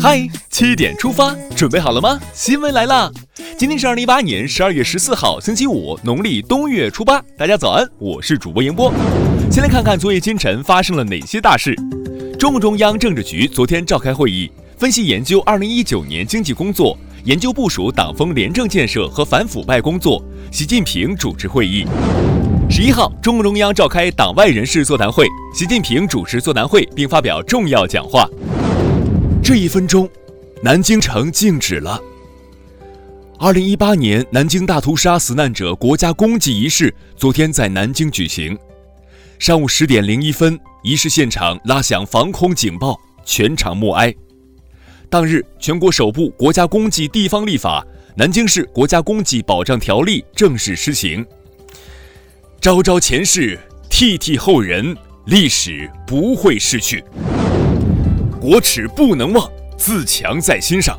嗨，七点出发，准备好了吗？新闻来啦！今天是二零一八年十二月十四号，星期五，农历冬月初八。大家早安，我是主播迎波。先来看看昨夜今晨发生了哪些大事。中共中央政治局昨天召开会议，分析研究二零一九年经济工作，研究部署党风廉政建设和反腐败工作。习近平主持会议。十一号，中共中央召开党外人士座谈会，习近平主持座谈会并发表重要讲话。这一分钟，南京城静止了。二零一八年南京大屠杀死难者国家公祭仪式昨天在南京举行。上午十点零一分，仪式现场拉响防空警报，全场默哀。当日，全国首部国家公祭地方立法《南京市国家公祭保障条例》正式施行。昭昭前世，惕惕后人，历史不会逝去。国耻不能忘，自强在心上。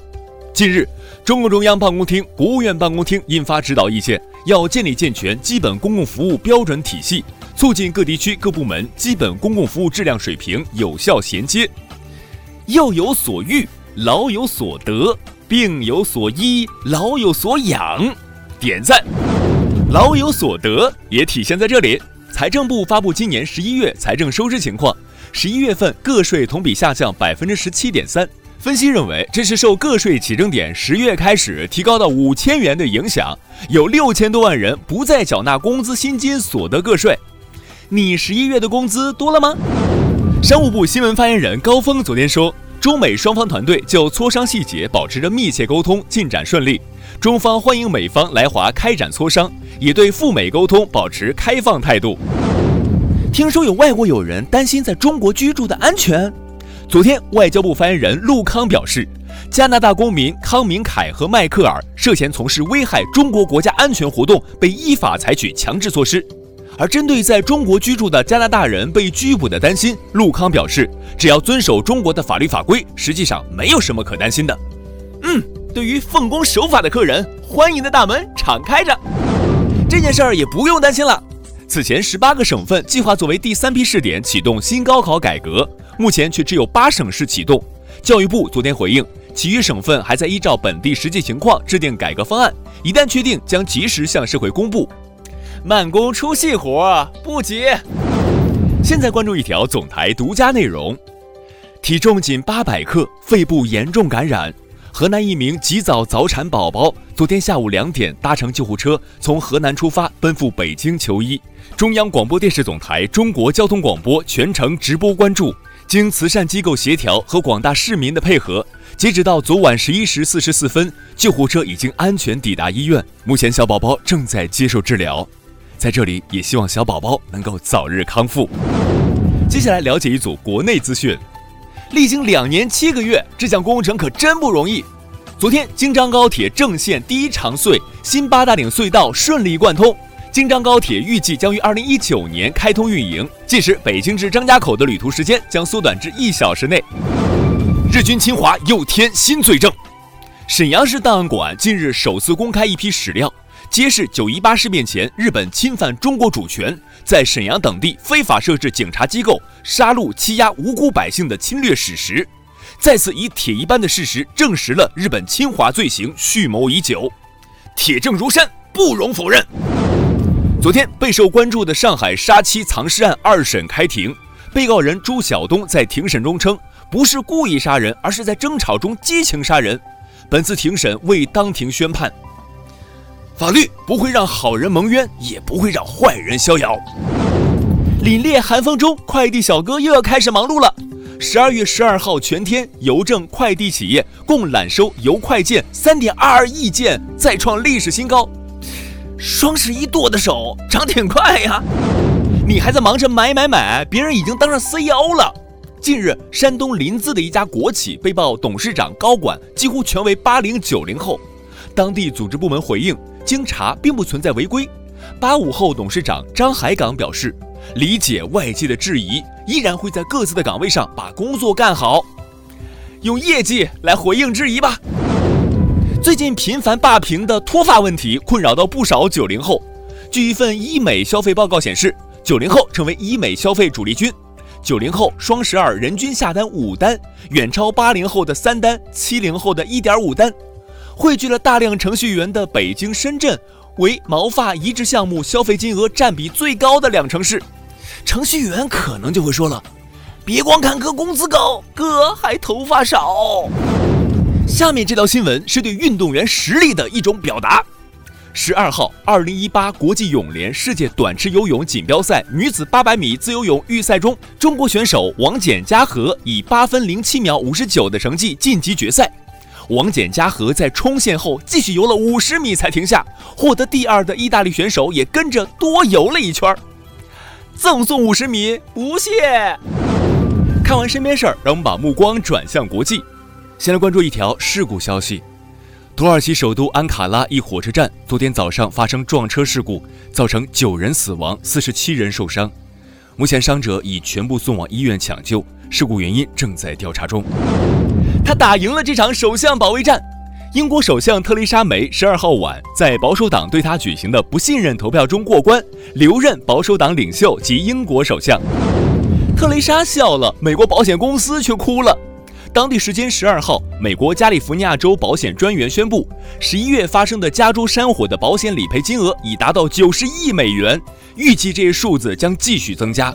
近日，中共中央办公厅、国务院办公厅印发指导意见，要建立健全基本公共服务标准体系，促进各地区各部门基本公共服务质量水平有效衔接。幼有所育，老有所得；病有所医，老有所养。点赞！老有所得也体现在这里。财政部发布今年十一月财政收支情况。十一月份个税同比下降百分之十七点三，分析认为这是受个税起征点十月开始提高到五千元的影响，有六千多万人不再缴纳工资薪金所得个税。你十一月的工资多了吗？商务部新闻发言人高峰昨天说，中美双方团队就磋商细节保持着密切沟通，进展顺利。中方欢迎美方来华开展磋商，也对赴美沟通保持开放态度。听说有外国友人担心在中国居住的安全。昨天，外交部发言人陆康表示，加拿大公民康明凯和迈克尔涉嫌从事危害中国国家安全活动，被依法采取强制措施。而针对在中国居住的加拿大人被拘捕的担心，陆康表示，只要遵守中国的法律法规，实际上没有什么可担心的。嗯，对于奉公守法的客人，欢迎的大门敞开着，这件事儿也不用担心了。此前，十八个省份计划作为第三批试点启动新高考改革，目前却只有八省市启动。教育部昨天回应，其余省份还在依照本地实际情况制定改革方案，一旦确定将及时向社会公布。慢工出细活，不急。现在关注一条总台独家内容：体重仅八百克，肺部严重感染。河南一名极早早产宝宝，昨天下午两点搭乘救护车从河南出发，奔赴北京求医。中央广播电视总台中国交通广播全程直播关注。经慈善机构协调和广大市民的配合，截止到昨晚十一时四十四分，救护车已经安全抵达医院。目前小宝宝正在接受治疗，在这里也希望小宝宝能够早日康复。接下来了解一组国内资讯。历经两年七个月，这项工程可真不容易。昨天，京张高铁正线第一长隧新八达岭隧道顺利贯通，京张高铁预计将于二零一九年开通运营。届时，北京至张家口的旅途时间将缩短至一小时内。日军侵华又添新罪证，沈阳市档案馆近日首次公开一批史料。揭示九一八事变前，日本侵犯中国主权，在沈阳等地非法设置警察机构，杀戮欺压无辜百姓的侵略史实，再次以铁一般的事实证实了日本侵华罪行蓄谋已久，铁证如山，不容否认。昨天备受关注的上海杀妻藏尸案二审开庭，被告人朱晓东在庭审中称，不是故意杀人，而是在争吵中激情杀人。本次庭审未当庭宣判。法律不会让好人蒙冤，也不会让坏人逍遥。凛冽寒风中，快递小哥又要开始忙碌了。十二月十二号全天，邮政快递企业共揽收邮快件三点二二亿件，再创历史新高。双十一剁的手长挺快呀！你还在忙着买买买，别人已经当上 CEO 了。近日，山东临淄的一家国企被曝董事长、高管几乎全为八零九零后，当地组织部门回应。经查，并不存在违规。八五后董事长张海港表示，理解外界的质疑，依然会在各自的岗位上把工作干好，用业绩来回应质疑吧。最近频繁霸屏的脱发问题困扰到不少九零后。据一份医美消费报告显示，九零后成为医美消费主力军。九零后双十二人均下单五单，远超八零后的三单，七零后的一点五单。汇聚了大量程序员的北京、深圳，为毛发移植项目消费金额占比最高的两城市。程序员可能就会说了：“别光看哥工资高，哥还头发少。”下面这条新闻是对运动员实力的一种表达。十二号，二零一八国际泳联世界短池游泳锦标赛女子八百米自由泳预赛中，中国选手王简嘉禾以八分零七秒五十九的成绩晋级决赛。王简嘉禾在冲线后继续游了五十米才停下，获得第二的意大利选手也跟着多游了一圈，赠送五十米，不谢。看完身边事儿，让我们把目光转向国际，先来关注一条事故消息。土耳其首都安卡拉一火车站昨天早上发生撞车事故，造成九人死亡，四十七人受伤。目前伤者已全部送往医院抢救，事故原因正在调查中。他打赢了这场首相保卫战。英国首相特蕾莎梅十二号晚在保守党对他举行的不信任投票中过关，留任保守党领袖及英国首相。特蕾莎笑了，美国保险公司却哭了。当地时间十二号，美国加利福尼亚州保险专员宣布，十一月发生的加州山火的保险理赔金额已达到九十亿美元，预计这一数字将继续增加。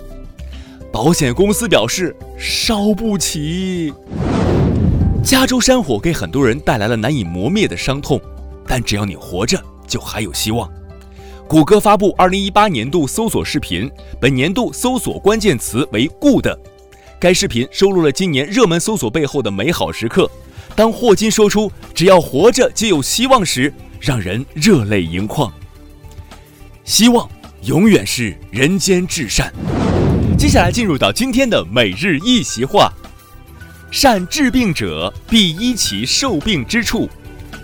保险公司表示烧不起。加州山火给很多人带来了难以磨灭的伤痛，但只要你活着，就还有希望。谷歌发布二零一八年度搜索视频，本年度搜索关键词为 “good”。该视频收录了今年热门搜索背后的美好时刻。当霍金说出“只要活着就有希望”时，让人热泪盈眶。希望永远是人间至善。接下来进入到今天的每日一席话：善治病者必医其受病之处，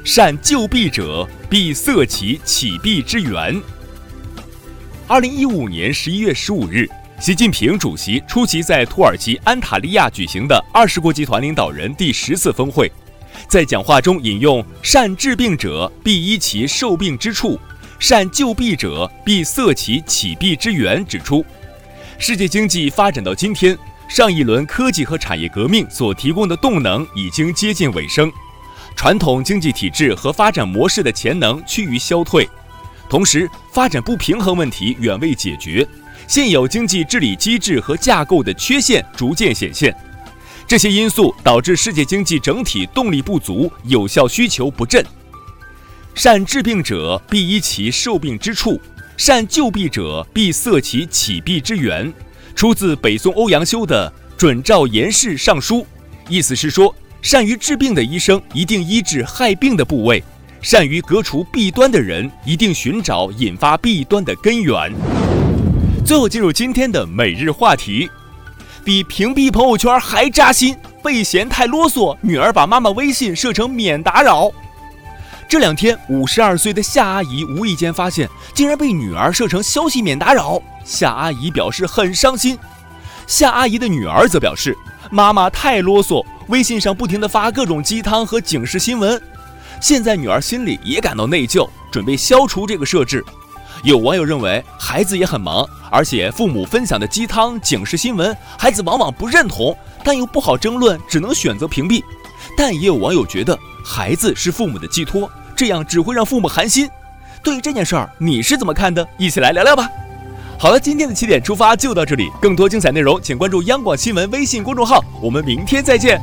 善救弊者必塞其起弊之源。二零一五年十一月十五日。习近平主席出席在土耳其安塔利亚举行的二十国集团领导人第十次峰会，在讲话中引用“善治病者必医其受病之处，善救弊者必塞其起弊之源”，指出，世界经济发展到今天，上一轮科技和产业革命所提供的动能已经接近尾声，传统经济体制和发展模式的潜能趋于消退，同时发展不平衡问题远未解决。现有经济治理机制和架构的缺陷逐渐显现，这些因素导致世界经济整体动力不足，有效需求不振。善治病者必医其受病之处，善救弊者必塞其起弊之源，出自北宋欧阳修的《准诏严氏上书》，意思是说，善于治病的医生一定医治害病的部位，善于革除弊端的人一定寻找引发弊端的根源。最后进入今天的每日话题，比屏蔽朋友圈还扎心。被嫌太啰嗦，女儿把妈妈微信设成免打扰。这两天，五十二岁的夏阿姨无意间发现，竟然被女儿设成消息免打扰。夏阿姨表示很伤心。夏阿姨的女儿则表示，妈妈太啰嗦，微信上不停的发各种鸡汤和警示新闻。现在女儿心里也感到内疚，准备消除这个设置。有网友认为孩子也很忙，而且父母分享的鸡汤、警示新闻，孩子往往不认同，但又不好争论，只能选择屏蔽。但也有网友觉得孩子是父母的寄托，这样只会让父母寒心。对于这件事儿，你是怎么看的？一起来聊聊吧。好了，今天的起点出发就到这里，更多精彩内容请关注央广新闻微信公众号，我们明天再见。